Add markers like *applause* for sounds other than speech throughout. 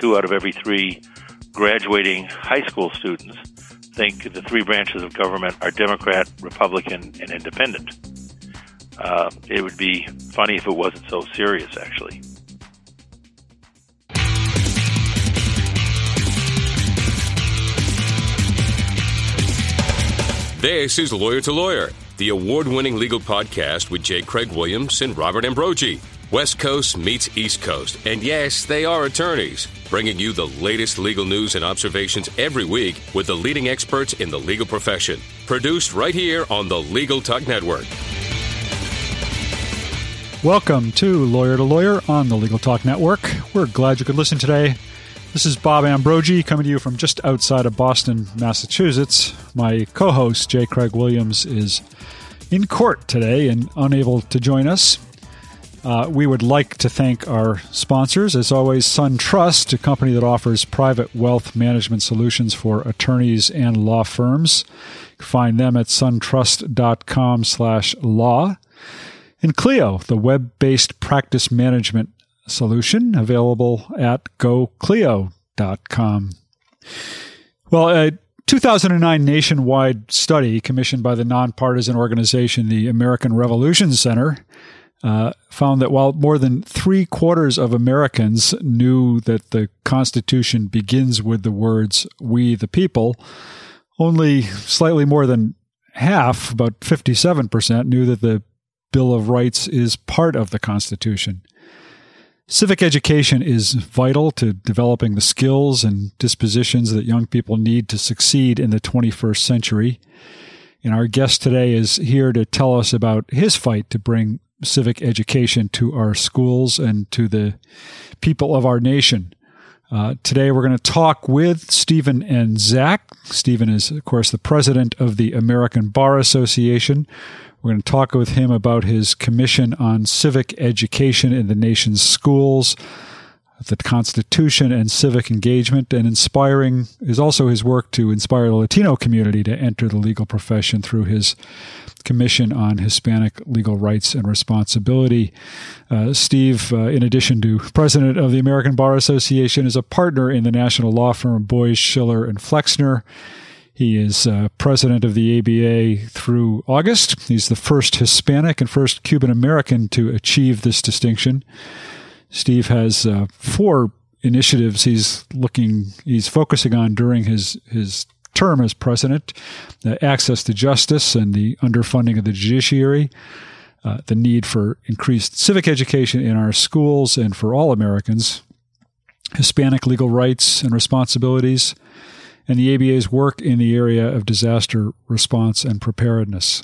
Two out of every three graduating high school students think the three branches of government are Democrat, Republican, and Independent. Uh, it would be funny if it wasn't so serious, actually. This is Lawyer to Lawyer, the award winning legal podcast with J. Craig Williams and Robert Ambrogi. West Coast meets East Coast, and yes, they are attorneys, bringing you the latest legal news and observations every week with the leading experts in the legal profession. Produced right here on the Legal Talk Network. Welcome to Lawyer to Lawyer on the Legal Talk Network. We're glad you could listen today. This is Bob Ambrogi coming to you from just outside of Boston, Massachusetts. My co host, J. Craig Williams, is in court today and unable to join us. Uh, we would like to thank our sponsors, as always, SunTrust, a company that offers private wealth management solutions for attorneys and law firms. Find them at suntrust.com slash law. And Clio, the web-based practice management solution available at goclio.com. Well, a 2009 nationwide study commissioned by the nonpartisan organization, the American Revolution Center, uh, found that while more than three quarters of Americans knew that the Constitution begins with the words, We the people, only slightly more than half, about 57%, knew that the Bill of Rights is part of the Constitution. Civic education is vital to developing the skills and dispositions that young people need to succeed in the 21st century. And our guest today is here to tell us about his fight to bring civic education to our schools and to the people of our nation. Uh, today, we're going to talk with Stephen and Zack. Stephen is, of course, the president of the American Bar Association. We're going to talk with him about his commission on civic education in the nation's schools, the Constitution and civic engagement, and inspiring is also his work to inspire the Latino community to enter the legal profession through his commission on Hispanic legal rights and responsibility. Uh, Steve, uh, in addition to president of the American Bar Association, is a partner in the national law firm Boies Schiller and Flexner. He is uh, president of the ABA through August. He's the first Hispanic and first Cuban American to achieve this distinction. Steve has uh, four initiatives he's looking, he's focusing on during his his term as president: access to justice and the underfunding of the judiciary. Uh, the need for increased civic education in our schools and for all Americans, Hispanic legal rights and responsibilities, and the ABA's work in the area of disaster response and preparedness.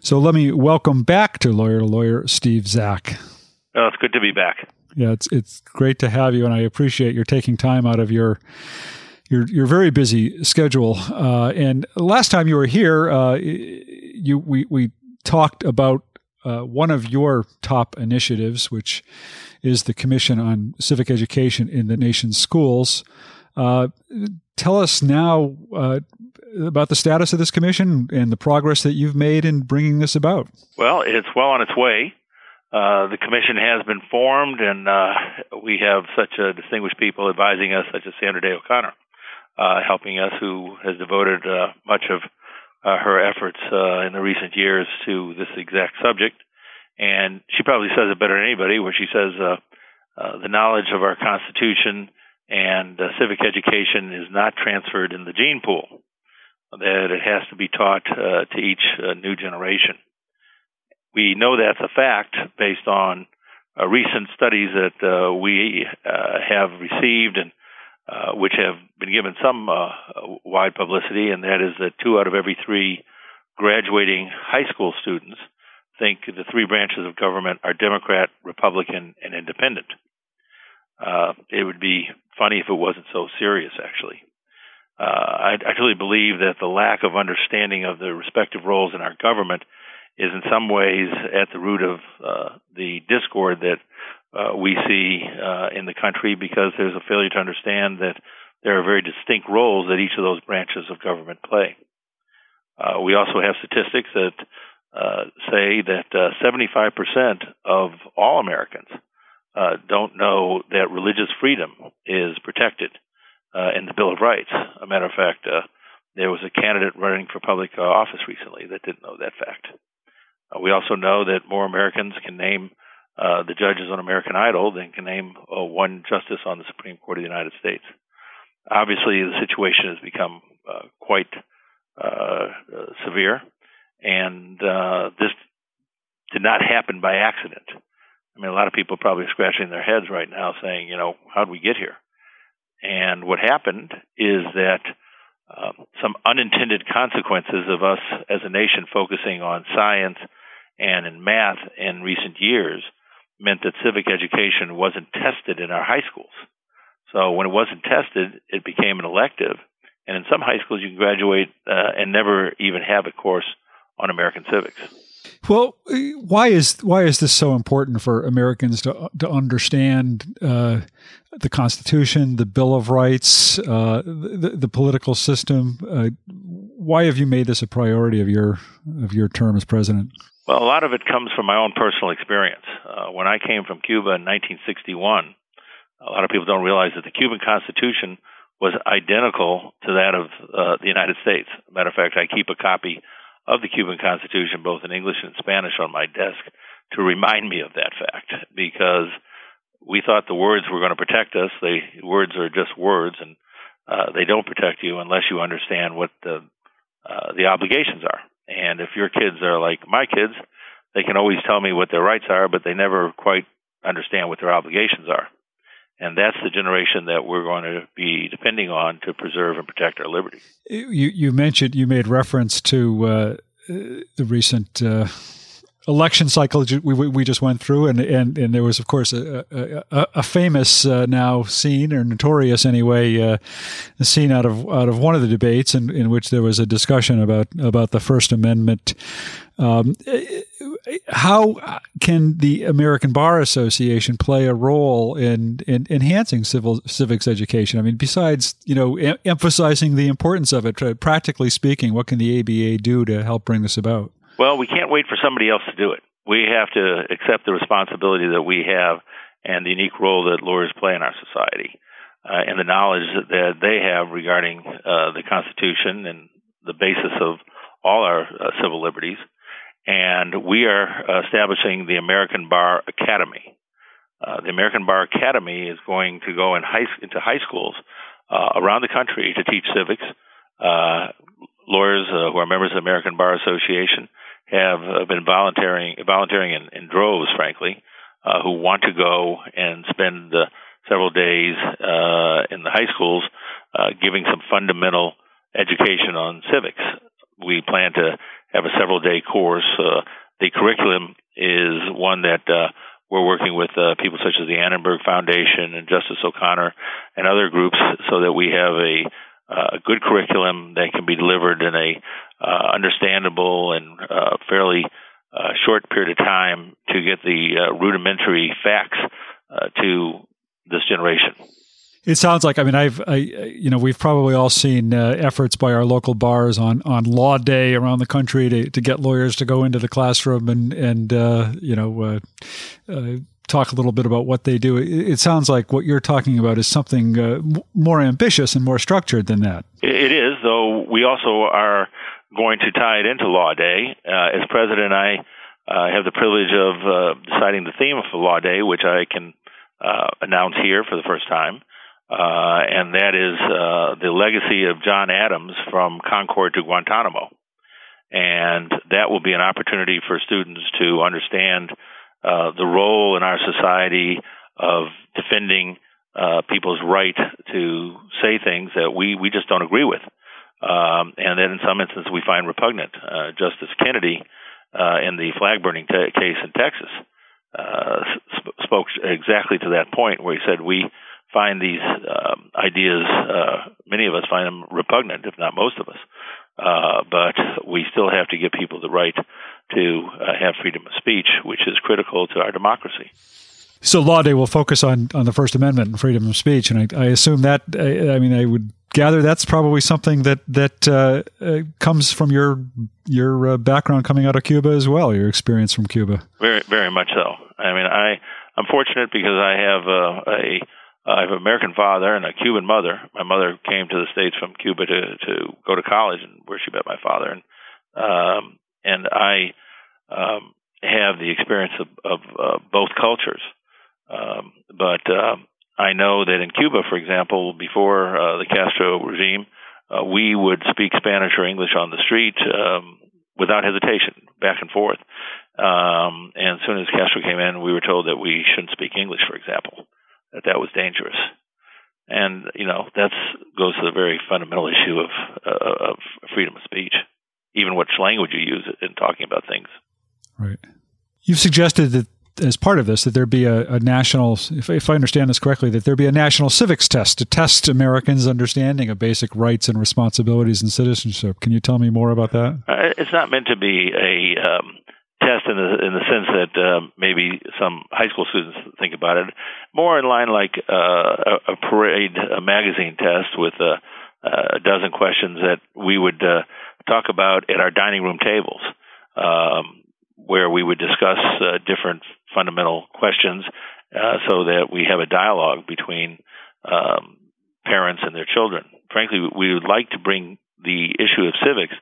So let me welcome back to Lawyer to Lawyer Steve Zack. Oh, it's good to be back. Yeah, it's it's great to have you, and I appreciate your taking time out of your your your very busy schedule. Uh, and last time you were here, uh, you we we talked about uh, one of your top initiatives, which is the Commission on Civic Education in the nation's schools. Uh, tell us now uh, about the status of this commission and the progress that you've made in bringing this about. Well, it's well on its way. Uh, the commission has been formed, and uh, we have such a distinguished people advising us, such as Sandra Day O'Connor, uh, helping us, who has devoted uh, much of her efforts in the recent years to this exact subject. And she probably says it better than anybody, where she says the knowledge of our Constitution and civic education is not transferred in the gene pool, that it has to be taught to each new generation. We know that's a fact based on uh, recent studies that uh, we uh, have received and which have been given some wide publicity, and that is that two out of every three graduating high school students think the three branches of government are Democrat, Republican, and Independent. Uh, it would be funny if it wasn't so serious, actually. Uh, I actually believe that the lack of understanding of the respective roles in our government is in some ways at the root of uh, the discord that uh, we see uh, in the country because there's a failure to understand that there are very distinct roles that each of those branches of government play. Uh, we also have statistics that uh, say that 75% of all Americans uh, don't know that religious freedom is protected uh, in the Bill of Rights. A matter of fact, uh, there was a candidate running for public uh, office recently that didn't know that fact. Uh, we also know that more Americans can name uh, the judges on American Idol than can name one justice on the Supreme Court of the United States. Obviously, the situation has become quite severe, and this did not happen by accident. I mean, a lot of people are probably scratching their heads right now saying, you know, how did we get here? And what happened is that uh, some unintended consequences of us as a nation focusing on science and in math in recent years meant that civic education wasn't tested in our high schools. So when it wasn't tested, it became an elective. And in some high schools, you can graduate uh, and never even have a course on American civics. Well, why is why is this so important for Americans to to understand uh, the Constitution, the Bill of Rights, uh, the, the, political system? Uh, why have you made this a priority of your of your term as president? Well, a lot of it comes from my own personal experience. Uh, when I came from Cuba in 1961, a lot of people don't realize that the Cuban Constitution was identical to that of uh, the United States. Matter of fact, I keep a copy of the Cuban Constitution, both in English and Spanish, on my desk to remind me of that fact because we thought the words were going to protect us. The words are just words, and uh, they don't protect you unless you understand what the uh, the obligations are. And if your kids are like my kids, they can always tell me what their rights are, but they never quite understand what their obligations are. And that's the generation that we're going to be depending on to preserve and protect our liberty. You, you mentioned, you made reference to uh, the recent uh, election cycle we, we just went through, and, and, and there was, of course, a, a, a famous uh, now scene, or notorious anyway, uh, scene out of out of one of the debates in, in which there was a discussion about about the First Amendment. Um, how can the American Bar Association play a role in, in enhancing civil civics education? I mean, besides you know em- emphasizing the importance of it, practically speaking, what can the ABA do to help bring this about? Well, we can't wait for somebody else to do it. We have to accept the responsibility that we have and the unique role that lawyers play in our society, uh, and the knowledge that they have regarding uh, the Constitution and the basis of all our uh, civil liberties and we are establishing the American Bar Academy. Uh, the American Bar Academy is going to go in high, into high schools uh, around the country to teach civics. Uh, lawyers who are members of the American Bar Association have uh, been volunteering, volunteering in, in droves, frankly, uh, who want to go and spend several days in the high schools giving some fundamental education on civics. We plan to have a several day course. Uh, the curriculum is one that uh, we're working with uh, people such as the Annenberg Foundation and Justice O'Connor and other groups so that we have a, uh, good curriculum that can be delivered in a uh, understandable and uh, fairly uh, short period of time to get the uh, rudimentary facts uh, to this generation. It sounds like I mean I've I, you know we've probably all seen uh, efforts by our local bars on on Law Day around the country to, to get lawyers to go into the classroom and and uh, you know uh talk a little bit about what they do. It, sounds like what you're talking about is something uh, more ambitious and more structured than that. It is, though. We also are going to tie it into Law Day. Uh, as president, I have the privilege of deciding the theme for Law Day, which I can announce here for the first time uh, and that is uh, the legacy of John Adams from Concord to Guantanamo. And that will be an opportunity for students to understand uh, the role in our society of defending uh, people's right to say things that we, we just don't agree with. Um, and that in some instances we find repugnant. Uh, Justice Kennedy, uh, in the flag burning t- case in Texas, sp- spoke exactly to that point where he said, We find these uh, ideas, uh, many of us find them repugnant, if not most of us. Uh, but we still have to give people the right to uh, have freedom of speech, which is critical to our democracy. So, Law Day will focus on, on the First Amendment and freedom of speech, and I, I assume that I, I, mean I would gather that's probably something that that uh, uh, comes from your your background coming out of Cuba as well, your experience from Cuba. Very, very much so. I mean, I I'm fortunate because I have uh, a I have an American father and a Cuban mother. My mother came to the states from Cuba to to go to college, and where she met my father, and um, and I um, have the experience of, of uh, both cultures. Um, but um, I know that in Cuba, for example, before uh, the Castro regime, uh, we would speak Spanish or English on the street um, without hesitation, back and forth. Um, and as soon as Castro came in, we were told that we shouldn't speak English, for example, that that was dangerous. And you know that goes to the very fundamental issue of uh, of freedom of speech, even which language you use in talking about things. Right. You've suggested that as part of this that there be a, a national, if, if, I understand this correctly, that there be a national civics test to test Americans' understanding of basic rights and responsibilities and citizenship. Can you tell me more about that? Uh, it's not meant to be a um, test in the in the sense that uh, maybe some high school students think about it. More in line like uh, a, a, parade, a magazine test with a, a dozen questions that we would uh, talk about at our dining room tables. Um, where we would discuss uh, different fundamental questions uh, so that we have a dialogue between um, parents and their children. Frankly, we would like to bring the issue of civics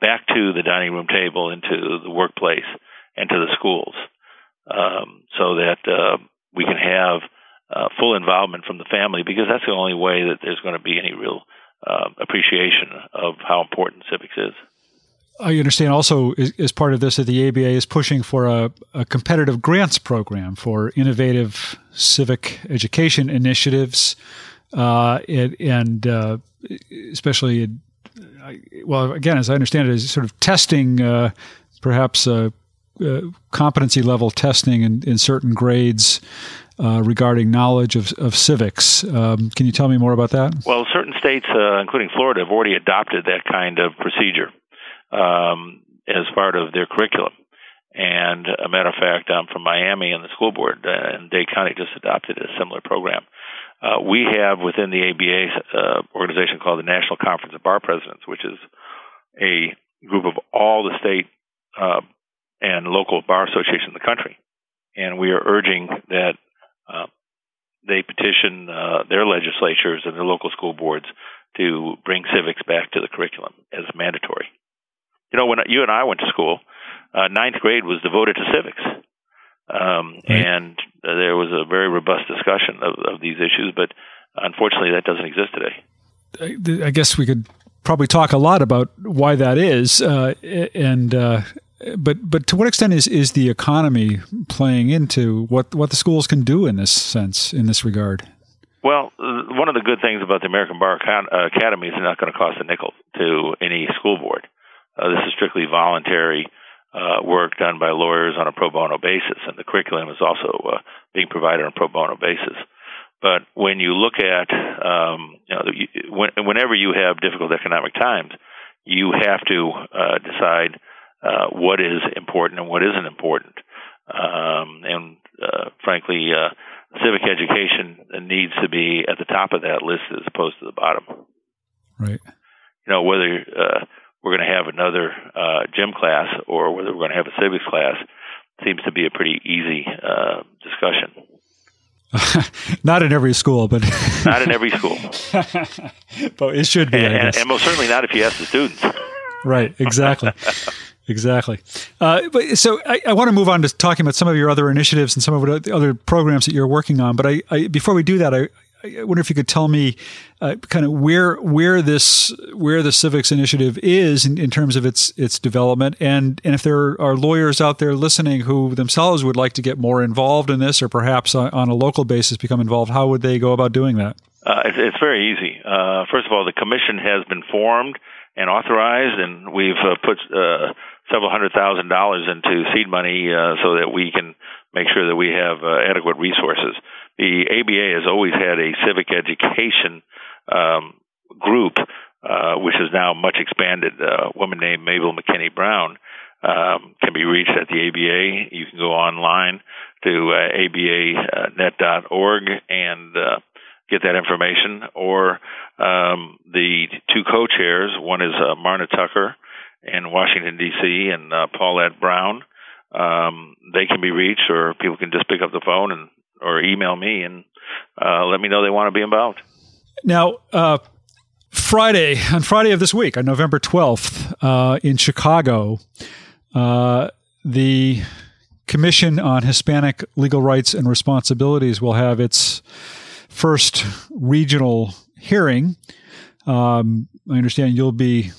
back to the dining room table, into the workplace, and to the schools, um, so that uh, we can have uh, full involvement from the family, because that's the only way that there's going to be any real uh, appreciation of how important civics is. I understand also as part of this that the ABA is pushing for a, a, competitive grants program for innovative civic education initiatives, uh, and, uh, especially, well, again, as I understand it, is sort of testing, uh, perhaps uh, uh, competency level testing in, in certain grades. Uh, regarding knowledge of, of civics. Um, can you tell me more about that? Well, certain states, including Florida, have already adopted that kind of procedure um, as part of their curriculum. And a matter of fact, I'm from Miami, and the school board uh, in Dade County just adopted a similar program. Uh, we have within the ABA uh, organization called the National Conference of Bar Presidents, which is a group of all the state uh, and local bar associations in the country, and we are urging that uh, they petition uh, their legislatures and their local school boards to bring civics back to the curriculum as mandatory. You know, when you and I went to school, uh, ninth grade was devoted to civics. Um, right. And uh, there was a very robust discussion of, of these issues, but unfortunately, that doesn't exist today. I guess we could probably talk a lot about why that is, uh, and uh, but but to what extent is is the economy playing into what what the schools can do in this sense in this regard? Well, one of the good things about the American Bar Academy is it's not going to cost a nickel to any school board. Uh, this is strictly voluntary uh, work done by lawyers on a pro bono basis, and the curriculum is also uh, being provided on a pro bono basis. But when you look at, um, you know, when, whenever you have difficult economic times, you have to uh, decide uh, what is important and what isn't important. Um, and uh, frankly, uh, civic education needs to be at the top of that list as opposed to the bottom. Right. You know, whether uh, we're going to have another uh, gym class or whether we're going to have a civics class seems to be a pretty easy uh, discussion. *laughs* not in every school, but *laughs* not in every school. *laughs* but it should be, and, and, and, most certainly not if you ask the students. right. Exactly. Exactly. Uh, but so I, I, want to move on to talking about some of your other initiatives and some of the other programs that you're working on. But I, I before we do that, I, I wonder if you could tell me uh, kind of where where this where the civics initiative is in, in, terms of its its development, and and if there are lawyers out there listening who themselves would like to get more involved in this, or perhaps on, on a local basis become involved, how would they go about doing that? Uh, it's, it's, very easy. Uh, first of all, the commission has been formed and authorized, and we've uh, put uh, several hundred thousand dollars into seed money uh, so that we can make sure that we have adequate resources the ABA has always had a civic education um, group, uh, which is now much expanded. Uh, a woman named Mabel McKinney Browning um, can be reached at the ABA. You can go online to uh, abanet.org and uh, get that information. Or um, the two co-chairs, one is uh, Marna Tucker in Washington D.C. and uh, Paulette Brown um, they can be reached, or people can just pick up the phone and or email me and uh, let me know they want to be involved. Now, uh, Friday, on Friday of this week, on November 12th, uh, in Chicago, uh, the Commission on Hispanic Legal Rights and Responsibilities will have its first regional hearing. Um, I understand you'll be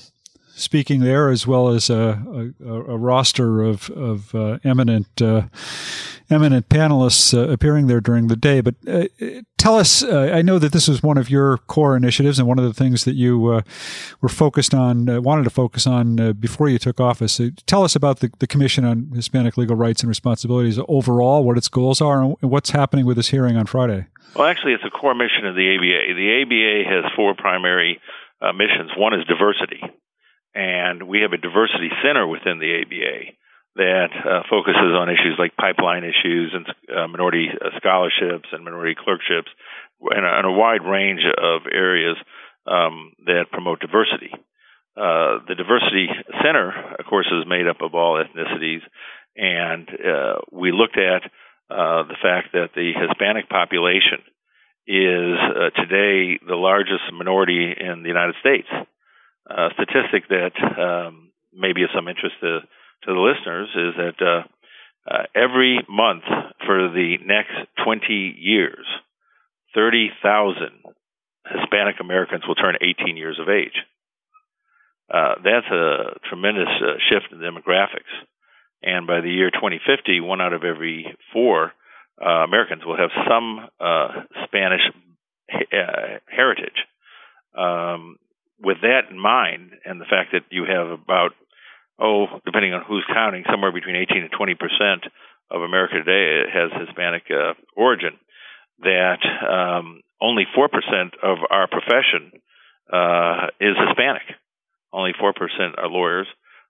speaking there, as well as a, a, a roster of, of uh, eminent uh, eminent panelists uh, appearing there during the day. But uh, tell us, uh, I know that this is one of your core initiatives and one of the things that you uh, were focused on, wanted to focus on before you took office. tell us about the, the Commission on Hispanic Legal Rights and Responsibilities overall, what its goals are, and what's happening with this hearing on Friday. Well, actually, it's a core mission of the ABA. The ABA has four primary missions. One is diversity and we have a diversity center within the ABA that uh, focuses on issues like pipeline issues and uh, minority uh, scholarships and minority clerkships and a, and a wide range of areas um, that promote diversity. Uh, the Diversity Center, of course, is made up of all ethnicities, and uh, we looked at uh, the fact that the Hispanic population is today the largest minority in the United States uh, statistic that um, may be of some interest to, to the listeners is that uh, uh, every month for the next 20 years, 30,000 Hispanic Americans will turn 18 years of age. Uh, that's a tremendous uh, shift in demographics. And by the year 2050, one out of every four uh, Americans will have some Spanish heritage. Um, with that in mind, and the fact that you have about oh, depending on who's counting, somewhere between 18 and 20 percent of America today has Hispanic uh, origin, that um, only four percent of our profession uh, is Hispanic. Only four percent are lawyers.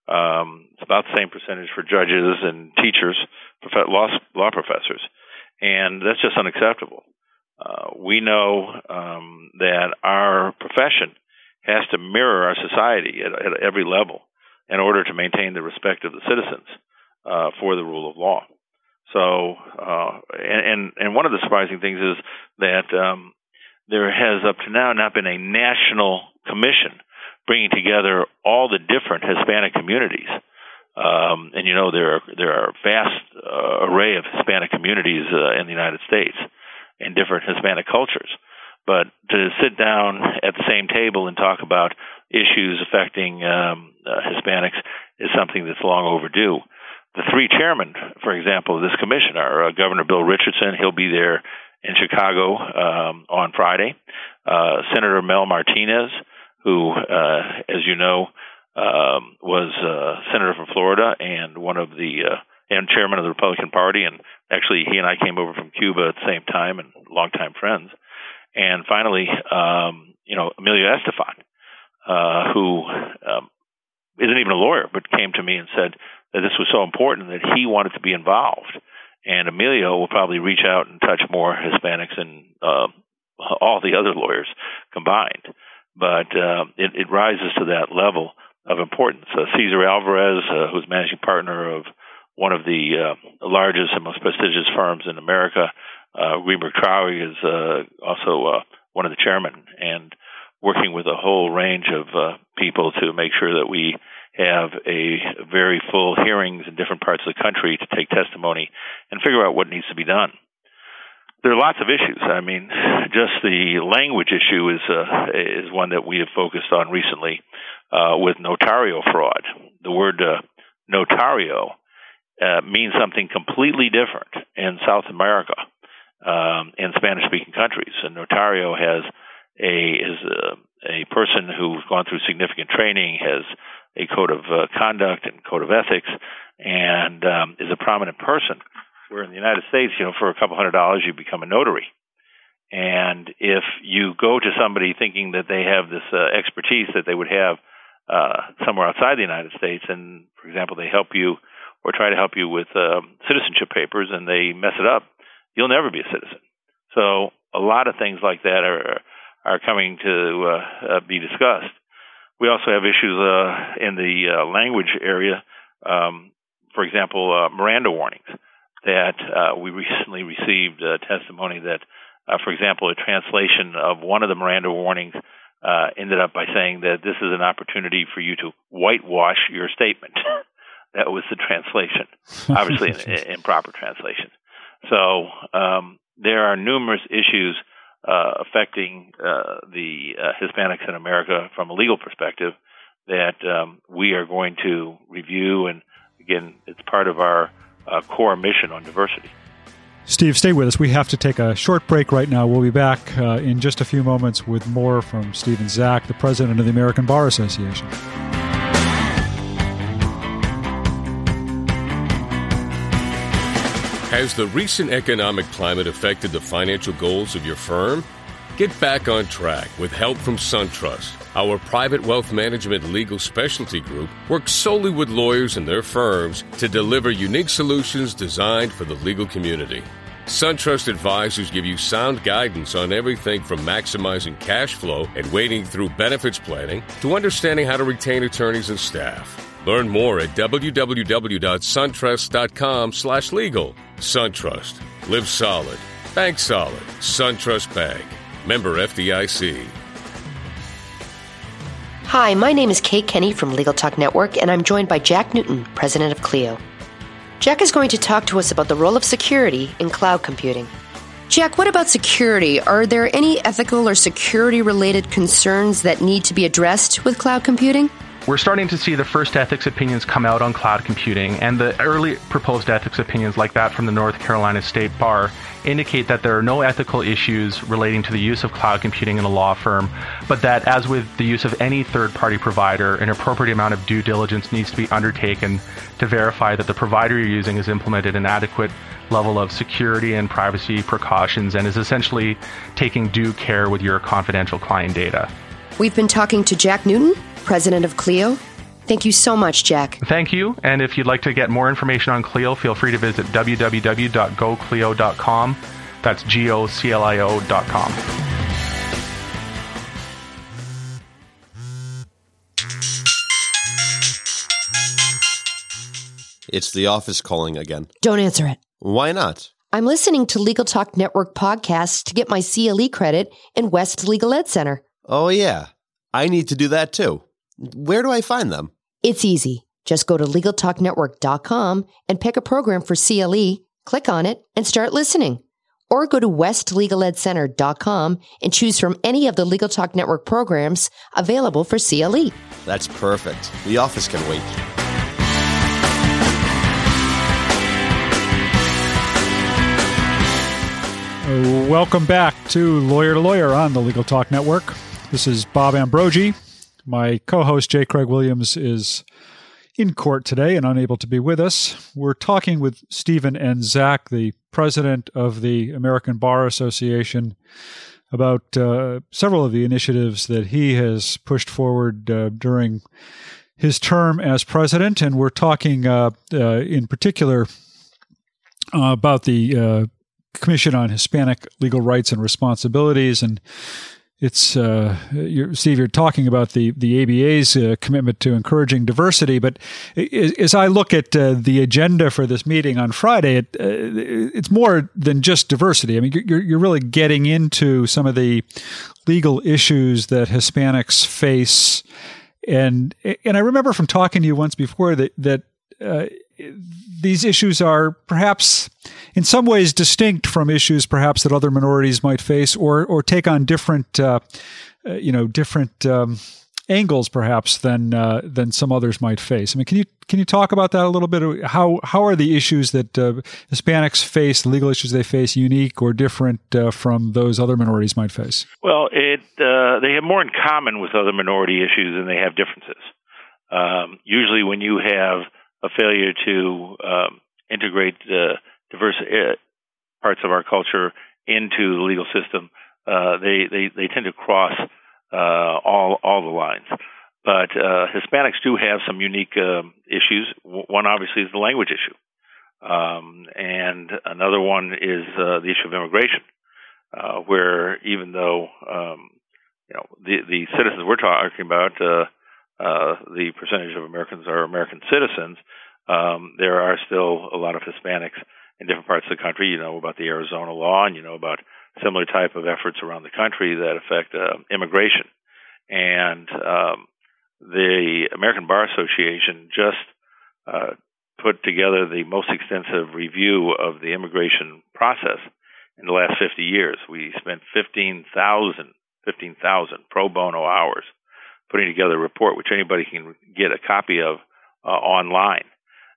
Um, it's about the same percentage for judges and teachers, law law professors, and that's just unacceptable. Uh, we know um, that our profession has to mirror our society at, at every level in order to maintain the respect of the citizens uh, for the rule of law. So, uh, and, and one of the surprising things is that um, there has up to now not been a national commission bringing together all the different Hispanic communities. Um, and you know there are there are a vast uh, array of Hispanic communities uh, in the United States and different Hispanic cultures. But to sit down at the same table and talk about issues affecting um, uh, Hispanics is something that's long overdue. The three chairmen, for example, of this commission are uh, Governor Bill Richardson. He'll be there in Chicago um, on Friday. Uh, Senator Mel Martinez, who, uh, as you know, um, was uh, senator from Florida and one of the uh, and chairman of the Republican Party, and actually he and I came over from Cuba at the same time and longtime friends. And finally, um, you know, Emilio Estefan, uh, who um, isn't even a lawyer, but came to me and said that this was so important that he wanted to be involved. And Emilio will probably reach out and touch more Hispanics than uh, all the other lawyers combined. But uh, it, it rises to that level of importance. Uh, Cesar Alvarez, uh, who's managing partner of one of the uh, largest and most prestigious firms in America, uh, Greenberg Traurig is uh, also uh, one of the chairmen, and working with a whole range of uh, people to make sure that we have a very full hearings in different parts of the country to take testimony and figure out what needs to be done. There are lots of issues. I mean, just the language issue is uh, is one that we have focused on recently uh, with notario fraud. The word uh, notario uh, means something completely different in South America um, in Spanish speaking countries. And notario has a is a, a person who's gone through significant training, has a code of uh, conduct and code of ethics, and um, is a prominent person. Where in the United States, you know, for a couple hundred dollars, you become a notary. And if you go to somebody thinking that they have this uh, expertise that they would have uh, somewhere outside the United States, and for example, they help you or try to help you with uh, citizenship papers, and they mess it up, you'll never be a citizen. So a lot of things like that are are coming to uh, uh, be discussed. We also have issues uh, in the uh, language area. Um, for example, uh, Miranda warnings. That uh, we recently received testimony that, uh, for example, a translation of one of the Miranda warnings uh, ended up by saying that this is an opportunity for you to whitewash your statement. *laughs* that was the translation, *laughs* obviously in, improper translation. So um, there are numerous issues uh, affecting uh, the uh, Hispanics in America from a legal perspective that um, we are going to review. And again, it's part of our uh, core mission on diversity. Steve, stay with us. We have to take a short break right now. We'll be back uh, in just a few moments with more from Stephen Zack, the president of the American Bar Association. Has the recent economic climate affected the financial goals of your firm? Get back on track with help from SunTrust. Our private wealth management legal specialty group works solely with lawyers and their firms to deliver unique solutions designed for the legal community. SunTrust advisors give you sound guidance on everything from maximizing cash flow and wading through benefits planning to understanding how to retain attorneys and staff. Learn more at www.suntrust.com slash legal. SunTrust. Live solid. Bank solid. SunTrust Bank. Member FDIC. Hi, my name is Kate Kenny from Legal Talk Network, and I'm joined by Jack Newton, president of Clio. Jack is going to talk to us about the role of security in cloud computing. Jack, what about security? Are there any ethical or security related concerns that need to be addressed with cloud computing? We're starting to see the first ethics opinions come out on cloud computing, and the early proposed ethics opinions, like that from the North Carolina State Bar, indicate that there are no ethical issues relating to the use of cloud computing in a law firm, but that, as with the use of any third party provider, an appropriate amount of due diligence needs to be undertaken to verify that the provider you're using has implemented an adequate level of security and privacy precautions and is essentially taking due care with your confidential client data. We've been talking to Jack Newton president of Clio. Thank you so much, Jack. Thank you. And if you'd like to get more information on Clio, feel free to visit www.goclio.com. That's G O C L I O.com. It's the office calling again. Don't answer it. Why not? I'm listening to Legal Talk Network podcasts to get my CLE credit in West Legal Ed Center. Oh, yeah. I need to do that too. Where do I find them? It's easy. Just go to LegalTalkNetwork.com and pick a program for CLE, click on it, and start listening. Or go to WestLegalEdCenter.com and choose from any of the Legal Talk Network programs available for CLE. That's perfect. The office can wait. Welcome back to Lawyer to Lawyer on the Legal Talk Network. This is Bob Ambrogi. My co host, J. Craig Williams, is in court today and unable to be with us. We're talking with Stephen N. Zack, the president of the American Bar Association, about uh, several of the initiatives that he has pushed forward uh, during his term as president. And we're talking uh, uh in particular uh, about the uh, Commission on Hispanic Legal Rights and Responsibilities and it's uh, you're, Steve. You're talking about the the ABA's uh, commitment to encouraging diversity, but as I look at uh, the agenda for this meeting on Friday, it, uh, it's more than just diversity. I mean, you're you're really getting into some of the legal issues that Hispanics face, and and I remember from talking to you once before that that uh, these issues are perhaps in some ways distinct from issues perhaps that other minorities might face or or take on different uh, uh, you know different um, angles perhaps than uh, than some others might face. I mean, can you can you talk about that a little bit? How how are the issues that uh, Hispanics face, legal issues they face, unique or different uh, from those other minorities might face? Well, it uh, they have more in common with other minority issues than they have differences. Um, usually, when you have a failure to um, integrate uh, diverse uh, parts of our culture into the legal system, uh, they, they they tend to cross uh, all all the lines. But uh, Hispanics do have some unique um, issues. One obviously is the language issue, um, and another one is uh, the issue of immigration, where even though um, you know the the citizens we're talking about uh, the percentage of Americans are American citizens, um, there are still a lot of Hispanics in different parts of the country. You know about the Arizona law, and you know about similar type of efforts around the country that affect uh, immigration. And um, the American Bar Association just uh, put together the most extensive review of the immigration process in the last 50 years. We spent 15,000 15,000 pro bono hours putting together a report which anybody can get a copy of uh, online.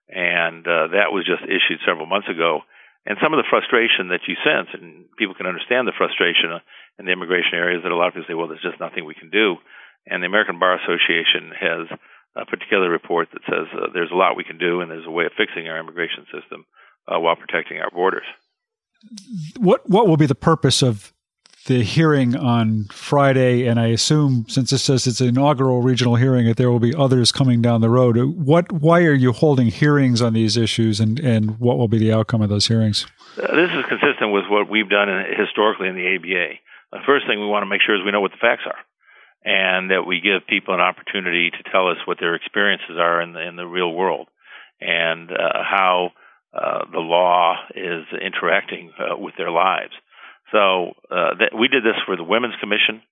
And uh, that was just issued several months ago. And some of the frustration that you sense, and people can understand the frustration uh, in the immigration areas, that a lot of people say, well, there's just nothing we can do. And the American Bar Association has uh, put together a report that says uh, there's a lot we can do, and there's a way of fixing our immigration system uh, while protecting our borders. What what will be the purpose of the hearing on Friday, and I assume since this says it's an inaugural regional hearing, that there will be others coming down the road. What? Why are you holding hearings on these issues, and and what will be the outcome of those hearings? Uh, this is consistent with what we've done in, historically in the ABA. The first thing we want to make sure is we know what the facts are, and that we give people an opportunity to tell us what their experiences are in the in the real world, and uh, how uh, the law is interacting uh, with their lives. So uh, that, we did this for the Women's Commission.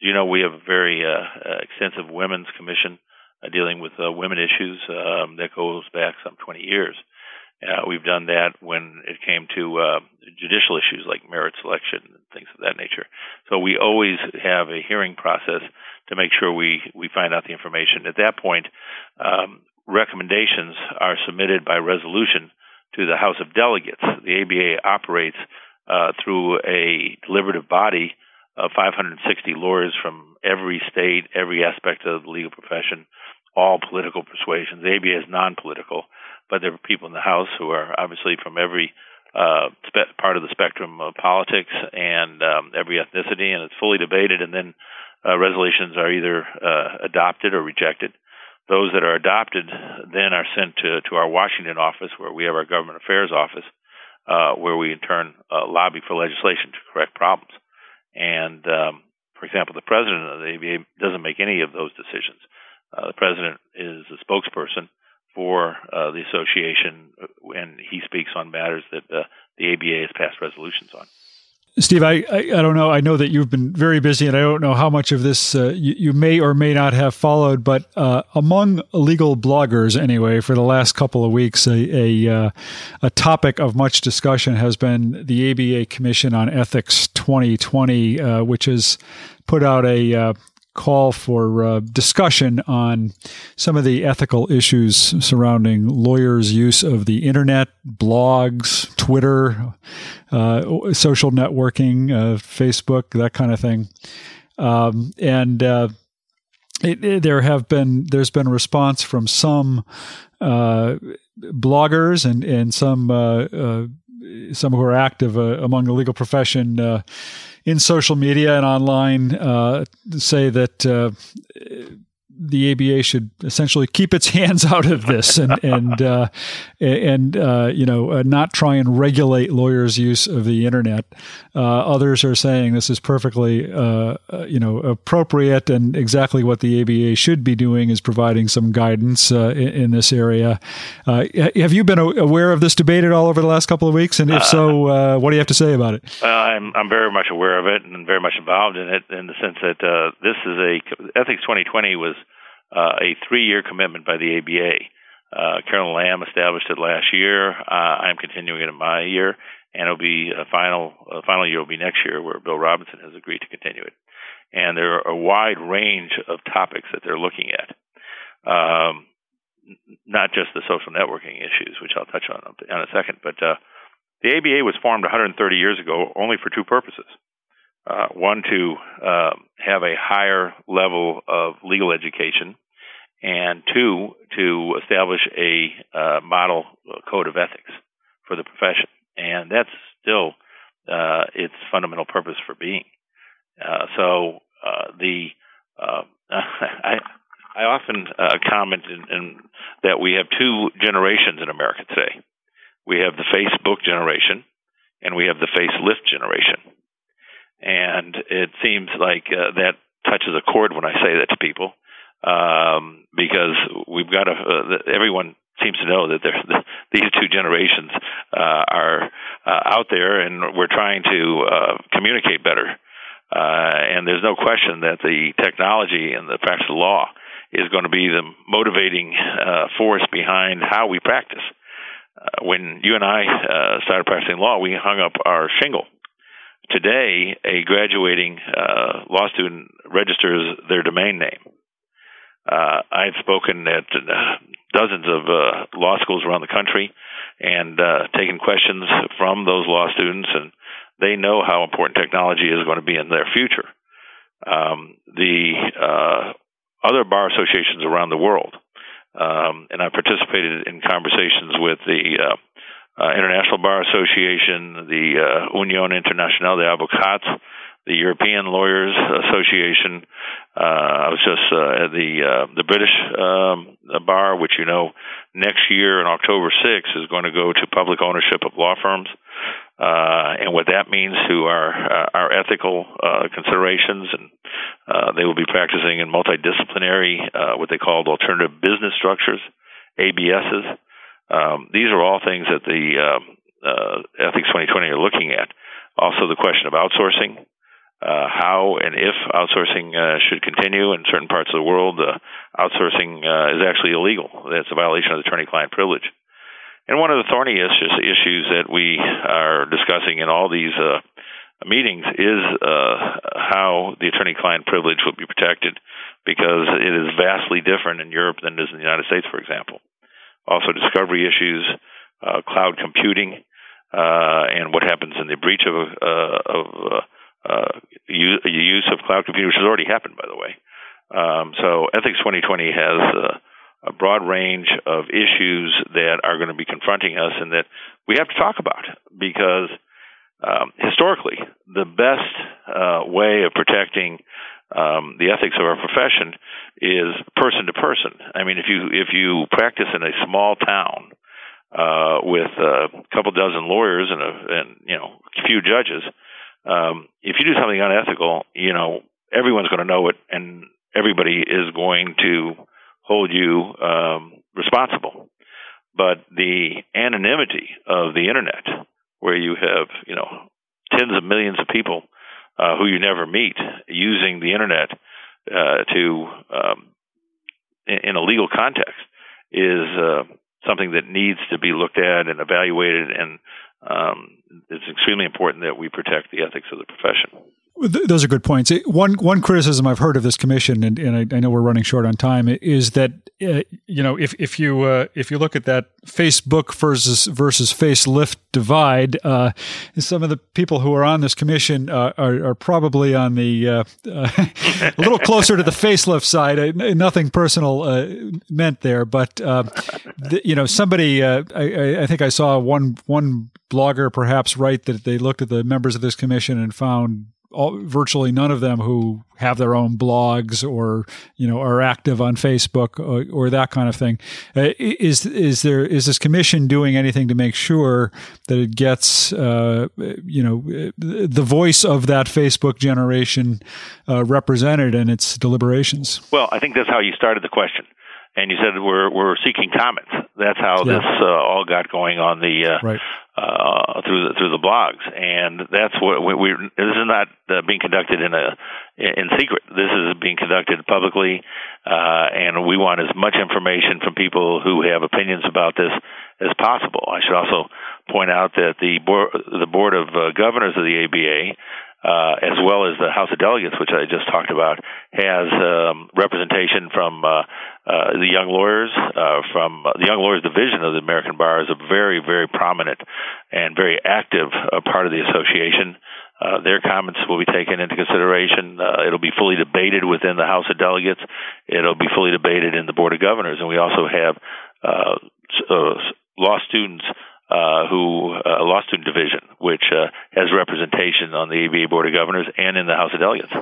You know, we have a very uh, uh, extensive Women's Commission uh, dealing with uh, women issues um, that goes back some 20 years. Uh, we've done that when it came to uh, judicial issues like merit selection and things of that nature. So we always have a hearing process to make sure we, we find out the information. At that point, um, recommendations are submitted by resolution to the House of Delegates. The ABA operates uh, through a deliberative body of 560 lawyers from every state, every aspect of the legal profession, all political persuasions. The ABA is non-political, but there are people in the House who are obviously from every uh, spe- part of the spectrum of politics and um, every ethnicity, and it's fully debated. And then uh, resolutions are either uh, adopted or rejected. Those that are adopted then are sent to, to our Washington office, where we have our government affairs office, uh, where we in turn uh, lobby for legislation to correct problems. And um, for example, the president of the ABA doesn't make any of those decisions. Uh, the president is a spokesperson for uh, the association, uh, and he speaks on matters that uh, the ABA has passed resolutions on. Steve, I, I, I, don't know. I know that you've been very busy, and I don't know how much of this uh, you, you, may or may not have followed. But uh, among legal bloggers, anyway, for the last couple of weeks, a a, uh, a, topic of much discussion has been the ABA Commission on Ethics 2020, uh, which has put out a uh, call for uh, discussion on some of the ethical issues surrounding lawyers' use of the internet, blogs, Twitter, uh, social networking, uh, Facebook, that kind of thing. Um, and uh, it, it, there have been there's been a response from some uh, bloggers and and some uh, some who are active among the legal profession in social media and online uh, say that uh, the ABA should essentially keep its *laughs* hands out of this and and uh, and uh, you know uh, not try and regulate lawyers' use of the internet. Uh, others are saying this is perfectly uh, uh, you know appropriate and exactly what the ABA should be doing is providing some guidance in, in, this area. have you been aware of this debate at all over the last couple of weeks? And if so, what do you have to say about it? I'm I'm very much aware of it and very much involved in it in the sense that this is a Ethics 2020 was uh, a three-year commitment by the ABA. Uh, Carolyn Lamm established it last year. Uh, I'm continuing it in my year, and it'll be a final a final year will be next year, where Bill Robinson has agreed to continue it. And there are a wide range of topics that they're looking at, um, not just the social networking issues, which I'll touch on in a second. But uh, the ABA was formed 130 years ago only for two purposes. Uh, one to uh, have a higher level of legal education, and two to establish a uh, model code of ethics for the profession, and that's still uh, its fundamental purpose for being. Uh, so uh, the *laughs* I I often comment in, in that we have two generations in America today. We have the Facebook generation, and we have the facelift generation and it seems like uh, that touches a chord when I say that to people um, because we've got to uh, everyone seems to know that *laughs* these two generations uh, are uh, out there, and we're trying to uh, communicate better. Uh, and there's no question that the technology and the practice of law is going to be the motivating force behind how we practice. When you and I started practicing law, we hung up our shingle. Today, a graduating uh, law student registers their domain name. Uh, I've spoken at uh, dozens of uh, law schools around the country and uh, taken questions from those law students, and they know how important technology is going to be in their future. Um, the other bar associations around the world, um, and I participated in conversations with the uh, uh, International Bar Association, the uh, Union Internationale des Avocats, the European Lawyers Association. Uh, I was just uh, at the uh, the British um, bar, which you know next year in October 6th is going to go to public ownership of law firms, uh, and what that means to our uh, our ethical uh, considerations, and they will be practicing in multidisciplinary, what they call alternative business structures, ABSs. Um, these are all things that the um, uh, Ethics 2020 are looking at. Also, the question of outsourcing uh, how and if outsourcing uh, should continue in certain parts of the world. Uh, outsourcing uh, is actually illegal. That's a violation of the attorney-client privilege. And one of the thorny issues, issues that we are discussing in all these uh, meetings is how the attorney-client privilege will be protected, because it is vastly different in Europe than it is in the United States, for example. Also, discovery issues, cloud computing, and what happens in the breach of, of uh, use of cloud computing, which has already happened, by the way. Um, so Ethics 2020 has a broad range of issues that are going to be confronting us and that we have to talk about because um, historically, the best uh, way of protecting um, the ethics of our profession is person to person. I mean, if you if you practice in a small town uh, with a couple dozen lawyers and a and you know a few judges, um, if you do something unethical, you know everyone's going to know it, and everybody is going to hold you um, responsible. But the anonymity of the internet, where you have you know tens of millions of people uh, who you never meet using the internet uh, to um, in, in, a legal context, is uh, something that needs to be looked at and evaluated and um, it's extremely important that we protect the ethics of the profession. Those are good points. One one criticism I've heard of this commission, and, and I, I, know we're running short on time, is that uh, you know if if you uh, if you look at that Facebook versus versus facelift divide, uh, some of the people who are on this commission uh, are, are, probably on the uh, uh, *laughs* a little closer to the facelift side. nothing personal meant there, but the, you know somebody I, I think I saw one one blogger perhaps write that they looked at the members of this commission and found all, virtually none of them who have their own blogs or you know are active on Facebook or, or that kind of thing. Uh, is is there is this commission doing anything to make sure that it gets uh, you know the voice of that Facebook generation uh, represented in its deliberations? Well, I think that's how you started the question and you said we're we're seeking comments. That's how yeah. this uh, all got going on the uh, right. uh, through the through the blogs, and that's what we, we this is not uh, being conducted in a in secret. This is being conducted publicly, uh, and we want as much information from people who have opinions about this as possible. I should also point out that the board the board of uh, governors of the ABA uh, as well as the House of Delegates, which I just talked about, has um, representation from uh, uh, the young lawyers, uh, from the Young Lawyers Division of the American Bar is a very, very prominent and very active uh, part of the association. Uh, their comments will be taken into consideration. It'll be fully debated within the House of Delegates. It'll be fully debated in the Board of Governors, and we also have law students uh, who uh, law student division, which uh, has representation on the ABA Board of Governors and in the House of Delegates.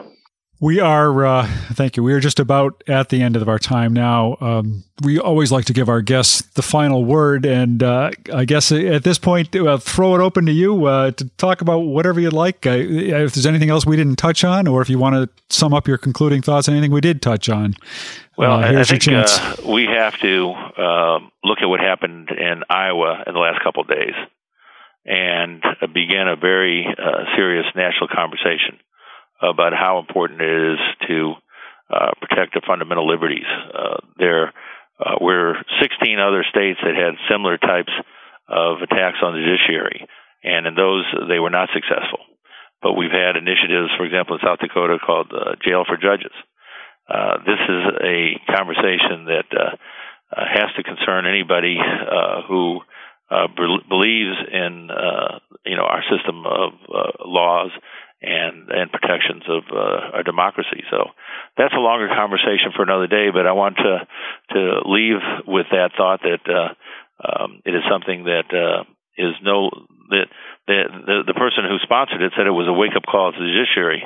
We are, uh, thank you. We are just about at the end of our time now. Um, we always like to give our guests the final word, and uh, I guess at this point, uh, throw it open to you uh, to talk about whatever you'd like. Uh, if there's anything else we didn't touch on, or if you want to sum up your concluding thoughts, on anything we did touch on. Well, uh, I think we have to um, look at what happened in Iowa in the last couple of days and begin a very serious national conversation about how important it is to uh, protect the fundamental liberties. Uh, there uh, were 16 other states that had similar types of attacks on the judiciary, and in those they were not successful. But we've had initiatives, for example, in South Dakota called uh, Jail for Judges. Uh, this is a conversation that uh, has to concern anybody who uh, be- believes in uh, you know our system of uh, laws and and protections of uh, our democracy. So that's a longer conversation for another day. But I want to to leave with that thought that uh, um, it is something that is no that the, the the person who sponsored it said it was a wake up call to the judiciary.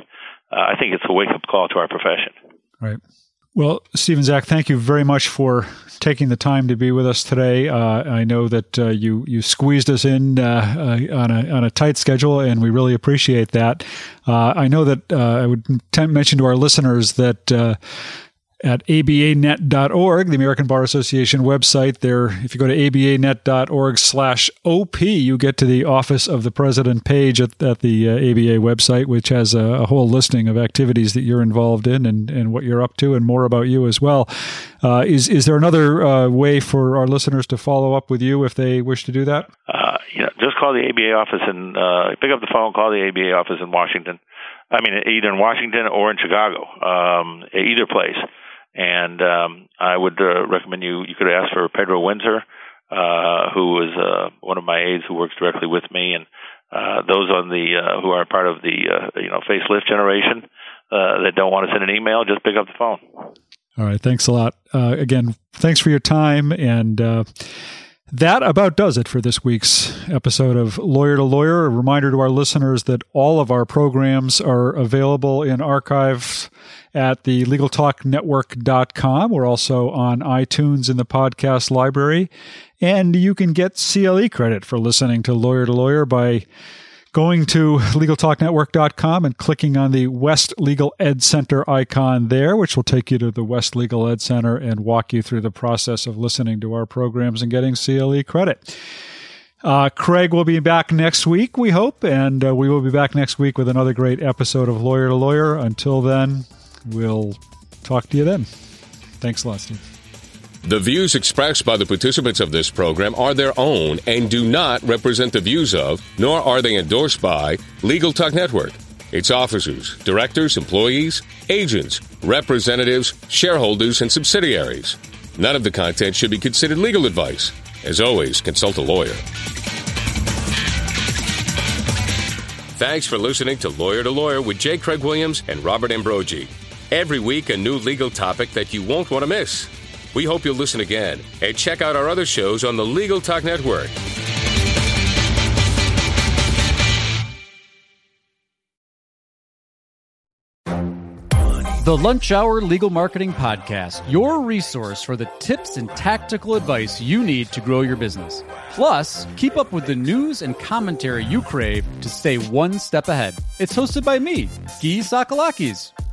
I think it's a wake up call to our profession. Right. Well, Stephen Zack, thank you very much for taking the time to be with us today. Uh, I know that uh, you you squeezed us in uh, uh on a on a tight schedule, and we really appreciate that. Uh, I know that uh, I would mention to our listeners that at abanet.org, the American Bar Association website. There, if you go to abanet.org slash OP, you get to the Office of the President page at, at the uh, ABA website, which has a, a, whole listing of activities that you're involved in and, and what you're up to and more about you as well. Uh, is, is there another uh, way for our listeners to follow up with you if they wish to do that? Uh, yeah, just call the ABA office and uh, pick up the phone, call the ABA office in Washington. I mean, either in Washington or in Chicago, um, either place. And um, I would uh, recommend you you could ask for Pedro Windsor, uh, who is uh, one of my aides who works directly with me, and uh, those on the uh, who are part of the uh, you know facelift generation uh, that don't want to send an email, just pick up the phone. All right, thanks a lot. Uh, again, thanks for your time and. Uh, that about does it for this week's episode of Lawyer to Lawyer. A reminder to our listeners that all of our programs are available in archives at the LegalTalkNetwork.com. We're also on iTunes in the podcast library. And you can get CLE credit for listening to Lawyer to Lawyer by going to LegalTalkNetwork.com and clicking on the West Legal Ed Center icon there, which will take you to the West Legal Ed Center and walk you through the process of listening to our programs and getting CLE credit. Uh, Craig will be back next week, we hope, and uh, we will be back next week with another great episode of Lawyer to Lawyer. Until then, we'll talk to you then. Thanks a lot, Steve. The views expressed by the participants of this program are their own and do not represent the views of, nor are they endorsed by, Legal Talk Network, its officers, directors, employees, agents, representatives, shareholders, and subsidiaries. None of the content should be considered legal advice. As always, consult a lawyer. Thanks for listening to Lawyer to Lawyer with J. Craig Williams and Robert Ambrogi. Every week, a new legal topic that you won't want to miss. We hope you'll listen again and check out our other shows on the Legal Talk Network. The Lunch Hour Legal Marketing Podcast, your resource for the tips and tactical advice you need to grow your business. Plus, keep up with the news and commentary you crave to stay one step ahead. It's hosted by me, Gyi Tsakalakis.